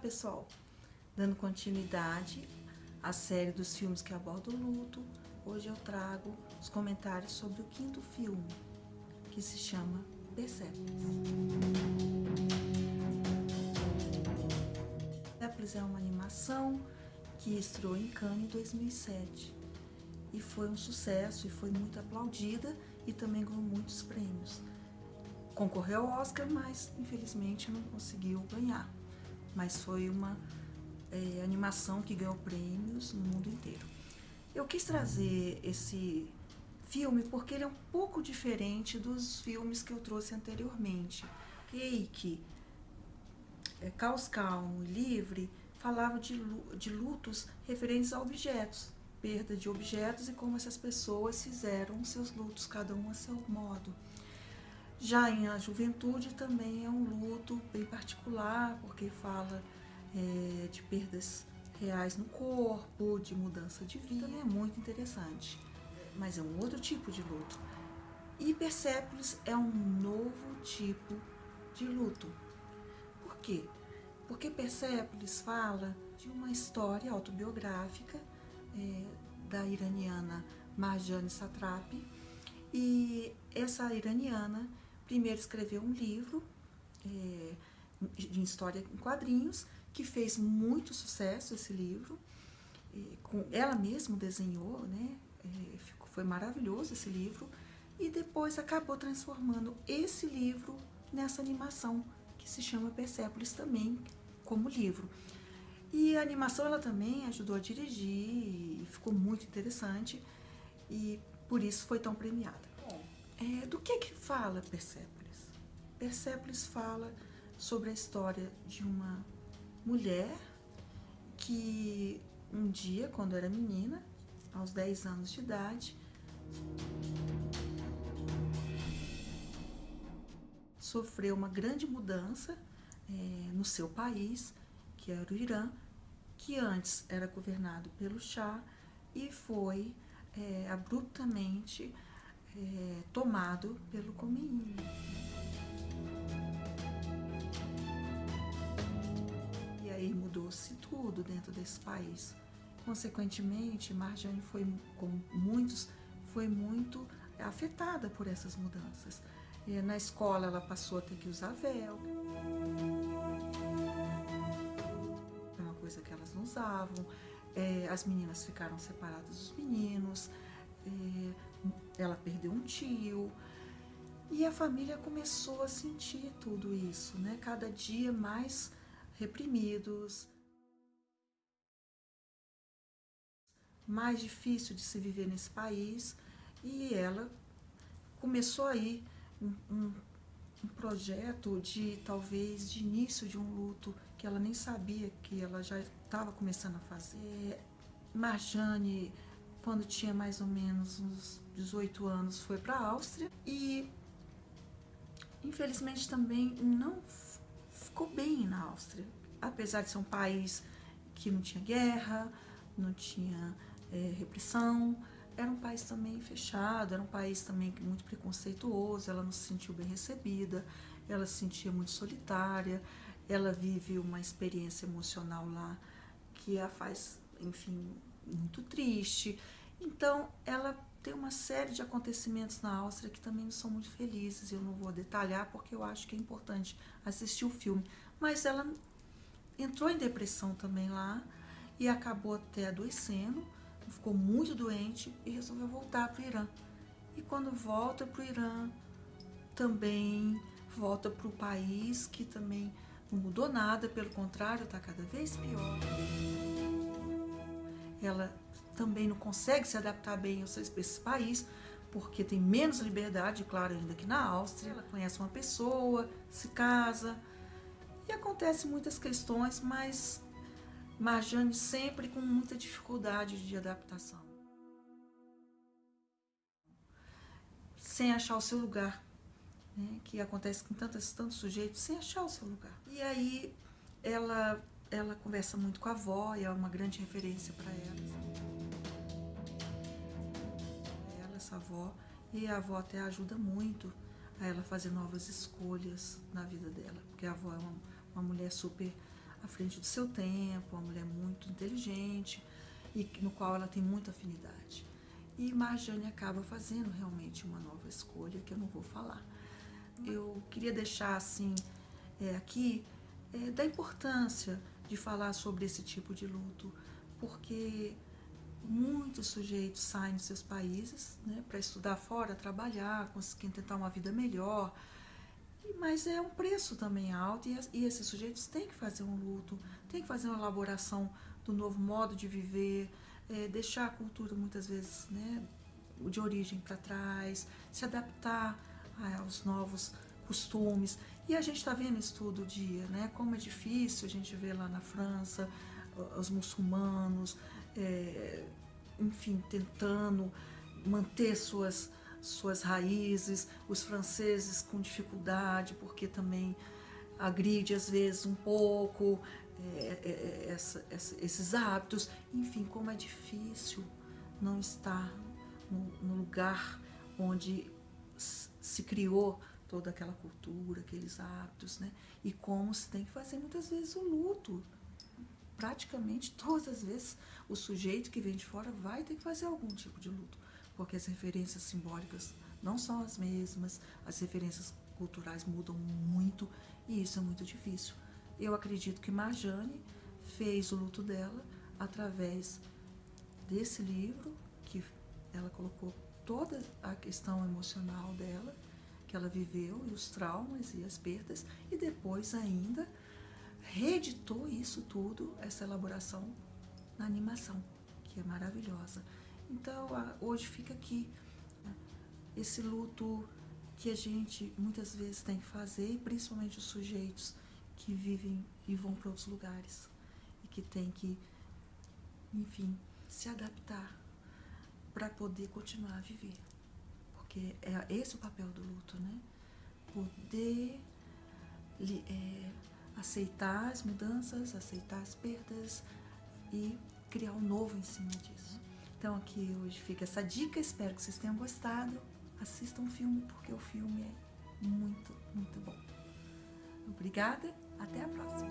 Pessoal! Dando continuidade à série dos filmes que abordam o luto, hoje eu trago os comentários sobre o quinto filme, que se chama Persepolis. Persepolis é uma animação que estreou em Cannes em 2007 e foi um sucesso e foi muito aplaudida e também ganhou muitos prêmios. Concorreu ao Oscar, mas infelizmente não conseguiu ganhar. Mas foi uma é, animação que ganhou prêmios no mundo inteiro. Eu quis trazer esse filme porque ele é um pouco diferente dos filmes que eu trouxe anteriormente. Cake, é, Caos Calmo e Livre falavam de, de lutos referentes a objetos, perda de objetos e como essas pessoas fizeram seus lutos, cada um a seu modo. Já em A Juventude também é um luto bem particular, porque fala é, de perdas reais no corpo, de mudança de vida, também é muito interessante. Mas é um outro tipo de luto. E Persépolis é um novo tipo de luto. Por quê? Porque Persépolis fala de uma história autobiográfica é, da iraniana Marjane Satrapi. E essa iraniana primeiro escreveu um livro é, de história em quadrinhos, que fez muito sucesso esse livro. E, com, ela mesma desenhou, né? É, ficou, foi maravilhoso esse livro. E depois acabou transformando esse livro nessa animação que se chama Persepolis também como livro. E a animação ela também ajudou a dirigir e ficou muito interessante e por isso foi tão premiada. É, do que que fala Persépolis? Persépolis fala sobre a história de uma mulher que um dia, quando era menina, aos 10 anos de idade, sofreu uma grande mudança é, no seu país, que era o Irã, que antes era governado pelo Shah e foi é, abruptamente é, tomado pelo Khomeini. E aí mudou-se tudo dentro desse país. Consequentemente, Marjane foi, como muitos, foi muito afetada por essas mudanças. E na escola ela passou a ter que usar véu. É uma coisa que elas não usavam. É, as meninas ficaram separadas dos meninos. É, ela perdeu um tio. E a família começou a sentir tudo isso, né? Cada dia mais reprimidos, mais difícil de se viver nesse país. E ela começou aí um, um, um projeto de talvez de início de um luto que ela nem sabia que ela já estava começando a fazer. Marjane quando tinha mais ou menos uns 18 anos, foi para a Áustria e infelizmente também não ficou bem na Áustria, apesar de ser um país que não tinha guerra, não tinha é, repressão, era um país também fechado, era um país também muito preconceituoso, ela não se sentiu bem recebida, ela se sentia muito solitária, ela vive uma experiência emocional lá que a faz, enfim, muito triste. Então, ela tem uma série de acontecimentos na Áustria que também não são muito felizes. Eu não vou detalhar porque eu acho que é importante assistir o filme. Mas ela entrou em depressão também lá e acabou até adoecendo, ficou muito doente e resolveu voltar para o Irã. E quando volta para o Irã, também volta para o país que também não mudou nada, pelo contrário, está cada vez pior. Ela também não consegue se adaptar bem a esse país, porque tem menos liberdade, claro, ainda que na Áustria. Ela conhece uma pessoa, se casa, e acontece muitas questões, mas Marjane sempre com muita dificuldade de adaptação. Sem achar o seu lugar, né? que acontece com tantos, tantos sujeitos, sem achar o seu lugar. E aí ela, ela conversa muito com a avó, e é uma grande referência para ela essa avó e a avó até ajuda muito a ela fazer novas escolhas na vida dela, porque a avó é uma, uma mulher super à frente do seu tempo, uma mulher muito inteligente e no qual ela tem muita afinidade. E Marjane acaba fazendo realmente uma nova escolha que eu não vou falar. Eu queria deixar assim é, aqui é, da importância de falar sobre esse tipo de luto, porque muitos sujeitos saem dos seus países né, para estudar fora, trabalhar, conseguir tentar uma vida melhor, mas é um preço também alto e, esses sujeitos têm que fazer um luto, têm que fazer uma elaboração do novo modo de viver, é, deixar a cultura muitas vezes né, de origem para trás, se adaptar aos novos costumes. E a gente está vendo isso todo dia, né? Como é difícil a gente ver lá na França os muçulmanos, é, enfim, tentando manter suas, suas raízes, os franceses com dificuldade, porque também agride às vezes um pouco é, é, é essa, essa, esses hábitos. Enfim, como é difícil não estar no, no lugar onde se criou toda aquela cultura, aqueles hábitos, né? E como se tem que fazer muitas vezes o luto. Praticamente todas as vezes o sujeito que vem de fora vai ter que fazer algum tipo de luto, porque as referências simbólicas não são as mesmas, as referências culturais mudam muito e isso é muito difícil. Eu acredito que Marjane fez o luto dela através desse livro, que ela colocou toda a questão emocional dela ela viveu e os traumas e as perdas e depois ainda reeditou isso tudo, essa elaboração na animação, que é maravilhosa. Então, hoje fica aqui né, esse luto que a gente muitas vezes tem que fazer, principalmente os sujeitos que vivem e vão para outros lugares e que tem que, enfim, se adaptar para poder continuar a viver porque é esse o papel do luto, né? Poder é, aceitar as mudanças, aceitar as perdas e criar um novo em cima disso. Então aqui hoje fica essa dica, espero que vocês tenham gostado. Assistam o filme porque o filme é muito, muito bom. Obrigada, até a próxima.